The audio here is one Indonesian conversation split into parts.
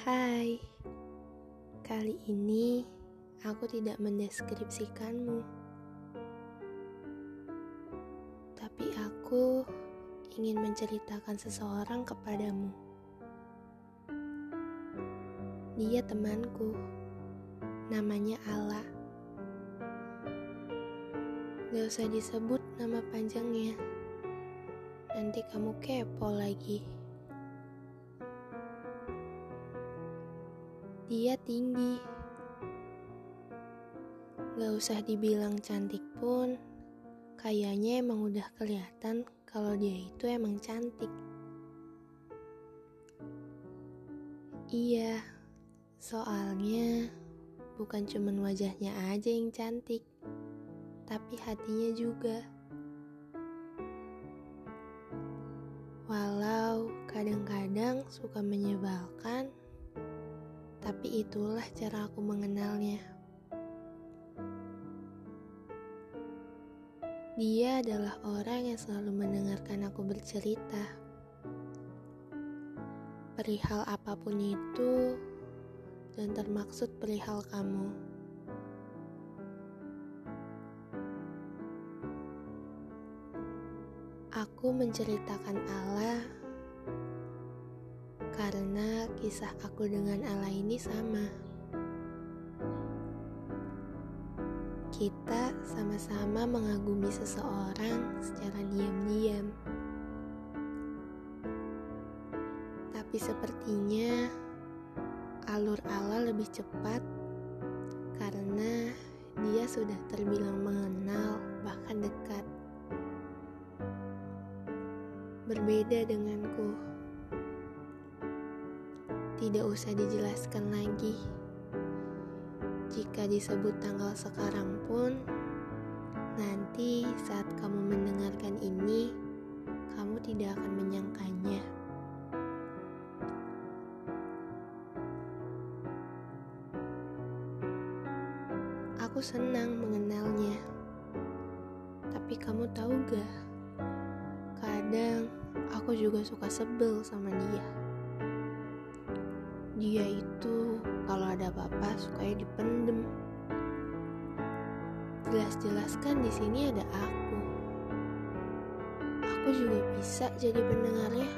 Hai, kali ini aku tidak mendeskripsikanmu, tapi aku ingin menceritakan seseorang kepadamu. Dia temanku, namanya Ala. Gak usah disebut nama panjangnya, nanti kamu kepo lagi. Dia tinggi. Gak usah dibilang cantik pun, kayaknya emang udah kelihatan kalau dia itu emang cantik. Iya, soalnya bukan cuman wajahnya aja yang cantik, tapi hatinya juga. Walau kadang-kadang suka menyebalkan, tapi itulah cara aku mengenalnya. Dia adalah orang yang selalu mendengarkan aku bercerita. Perihal apa pun itu, dan termaksud perihal kamu. Aku menceritakan Allah karena kisah aku dengan Allah ini sama. Kita sama-sama mengagumi seseorang secara diam-diam. Tapi sepertinya alur Allah lebih cepat karena dia sudah terbilang mengenal bahkan dekat. Berbeda denganku. Tidak usah dijelaskan lagi. Jika disebut tanggal sekarang pun, nanti saat kamu mendengarkan ini, kamu tidak akan menyangkanya. Aku senang mengenalnya. Tapi kamu tahu gak? Kadang aku juga suka sebel sama dia dia itu kalau ada apa-apa sukanya dipendem. Jelas-jelas kan di sini ada aku. Aku juga bisa jadi pendengarnya.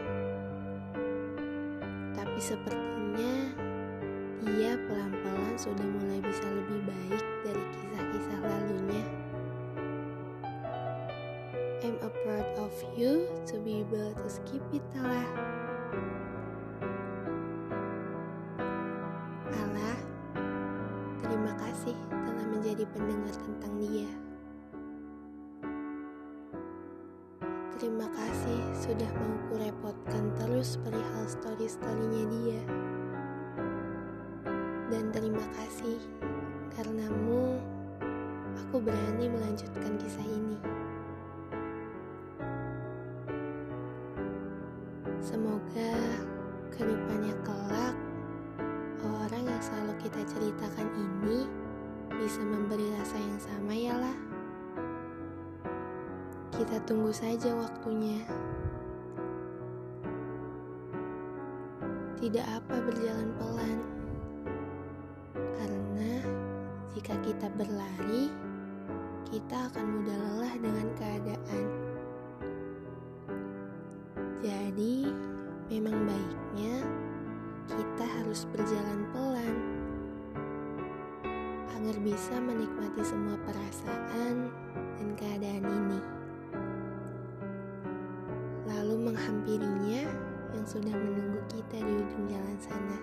Tapi sepertinya dia pelan-pelan sudah mulai bisa lebih baik dari kisah-kisah lalunya. I'm a proud of you to be able to skip it lah. Kasih telah menjadi pendengar tentang dia. Terima kasih sudah mau kurepotkan terus perihal story-storynya dia. Dan terima kasih karenamu aku berani melanjutkan kisah ini. Semoga ke depannya kelak orang yang selalu kita ceritakan ini bisa memberi rasa yang sama ya lah. Kita tunggu saja waktunya. Tidak apa berjalan pelan. Karena jika kita berlari, kita akan mudah lelah dengan keadaan. Jadi, memang baiknya kita harus berjalan pelan agar bisa menikmati semua perasaan dan keadaan ini. Lalu menghampirinya yang sudah menunggu kita di ujung jalan sana.